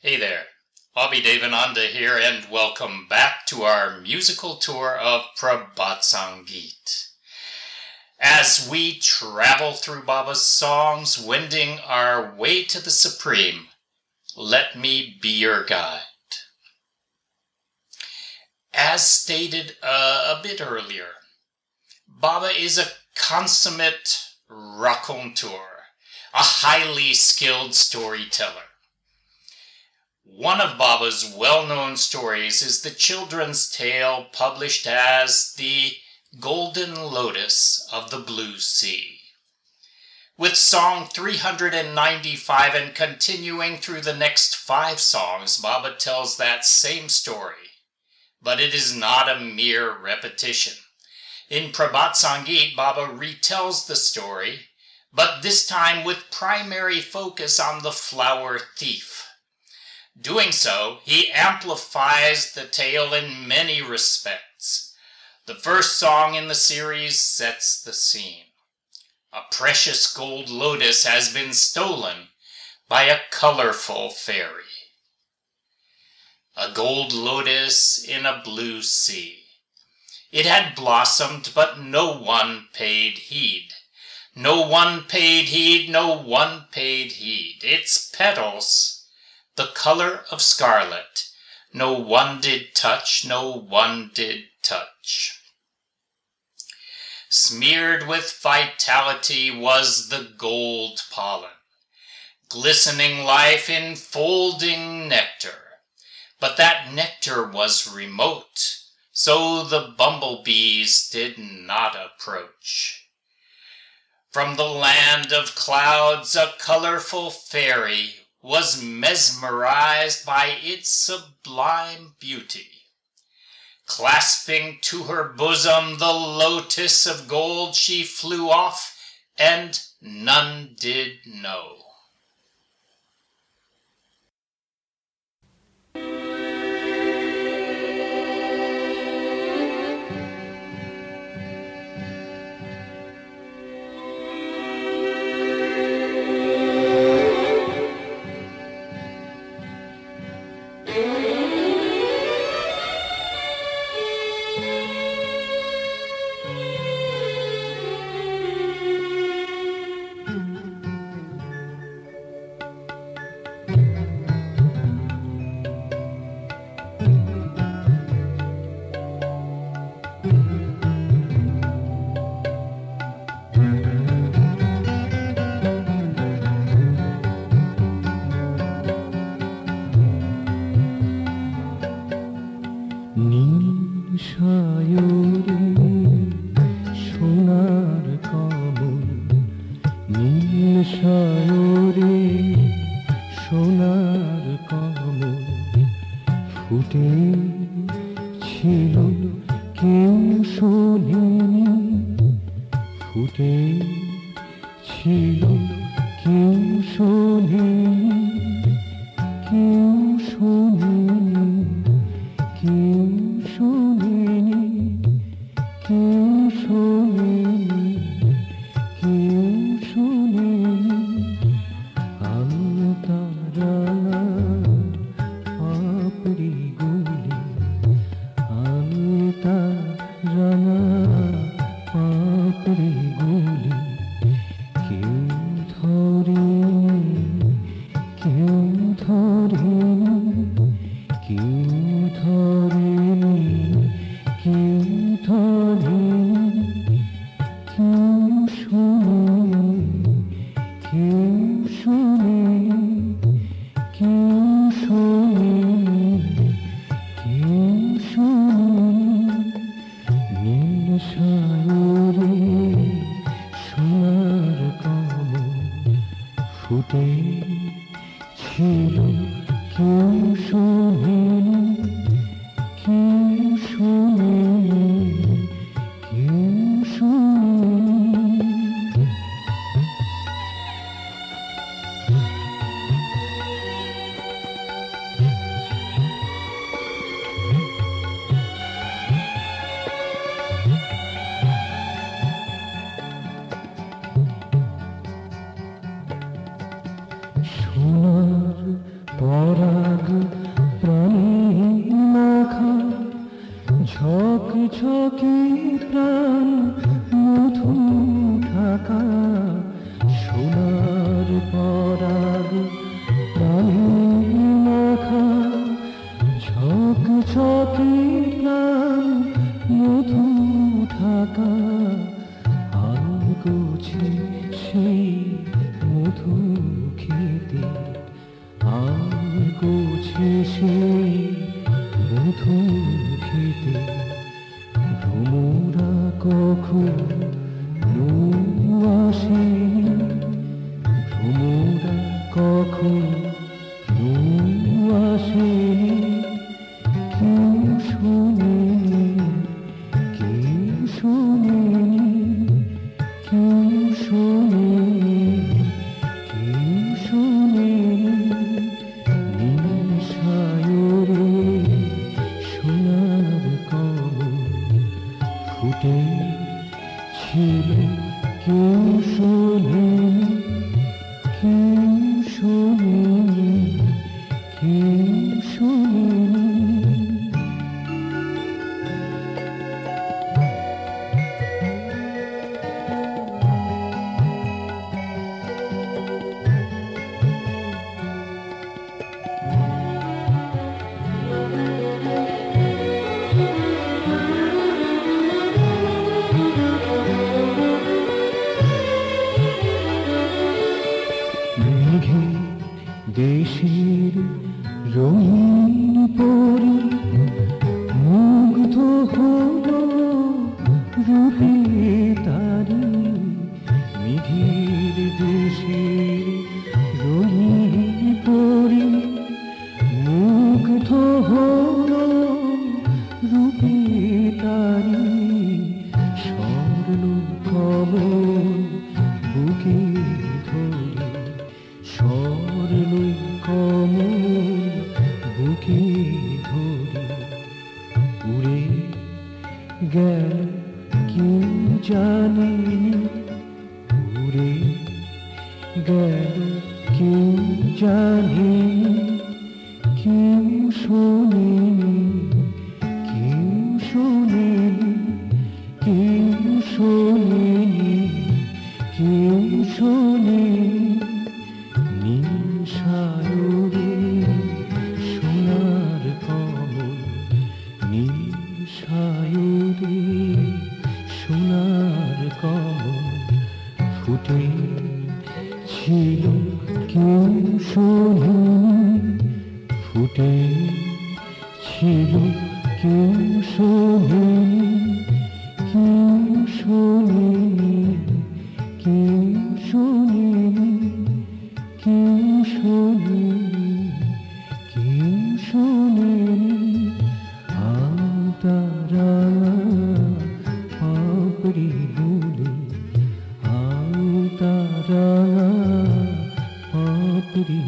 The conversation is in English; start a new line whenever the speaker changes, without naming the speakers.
Hey there, Bobby Devananda here, and welcome back to our musical tour of Prabhat Sangeet. As we travel through Baba's songs, wending our way to the Supreme, let me be your guide. As stated uh, a bit earlier, Baba is a consummate raconteur, a highly skilled storyteller. One of Baba's well known stories is the children's tale published as The Golden Lotus of the Blue Sea. With song 395 and continuing through the next five songs, Baba tells that same story, but it is not a mere repetition. In Prabhat Sangeet, Baba retells the story, but this time with primary focus on the flower thief Doing so, he amplifies the tale in many respects. The first song in the series sets the scene. A precious gold lotus has been stolen by a colorful fairy. A gold lotus in a blue sea. It had blossomed, but no one paid heed. No one paid heed, no one paid heed. Its petals the color of scarlet. No one did touch, no one did touch. Smeared with vitality was the gold pollen, glistening life enfolding nectar. But that nectar was remote, so the bumblebees did not approach. From the land of clouds a colorful fairy was mesmerized by its sublime beauty. Clasping to her bosom the lotus of gold, she flew off, and none did know.
নিশায়রে সোনার কমল নিশায়রে সোনার কমল ফুটে ছিল কেউ শোনেনি ফুটে ছিল কেউ শোনে কেউ শুনে কেউ শুনে কেউ শুনে নীল সায়রে সোনার কম ফুটে ছিল কেউ শুনে। ঝক ঝকে প্রাণ মধু ঢাকা, সোনার পরাগ মাখা, ঝক ঝকে প্রাণ মধু ঢাকা আর গুছে সেই মধু খেতে আর গুছে সেই মধু খেতে। তোমরা কখন আসি তোমরা কখন আসি কেউ শুনি কেউ শুনি কেউ শুনি Hum. দেশের রঙিন পরি মুগ্ধ হল রূপে তারি মেঘের घोड़ी उड़े गैर क्यों जाने? उड़े क्यों जाने? राजा पापरी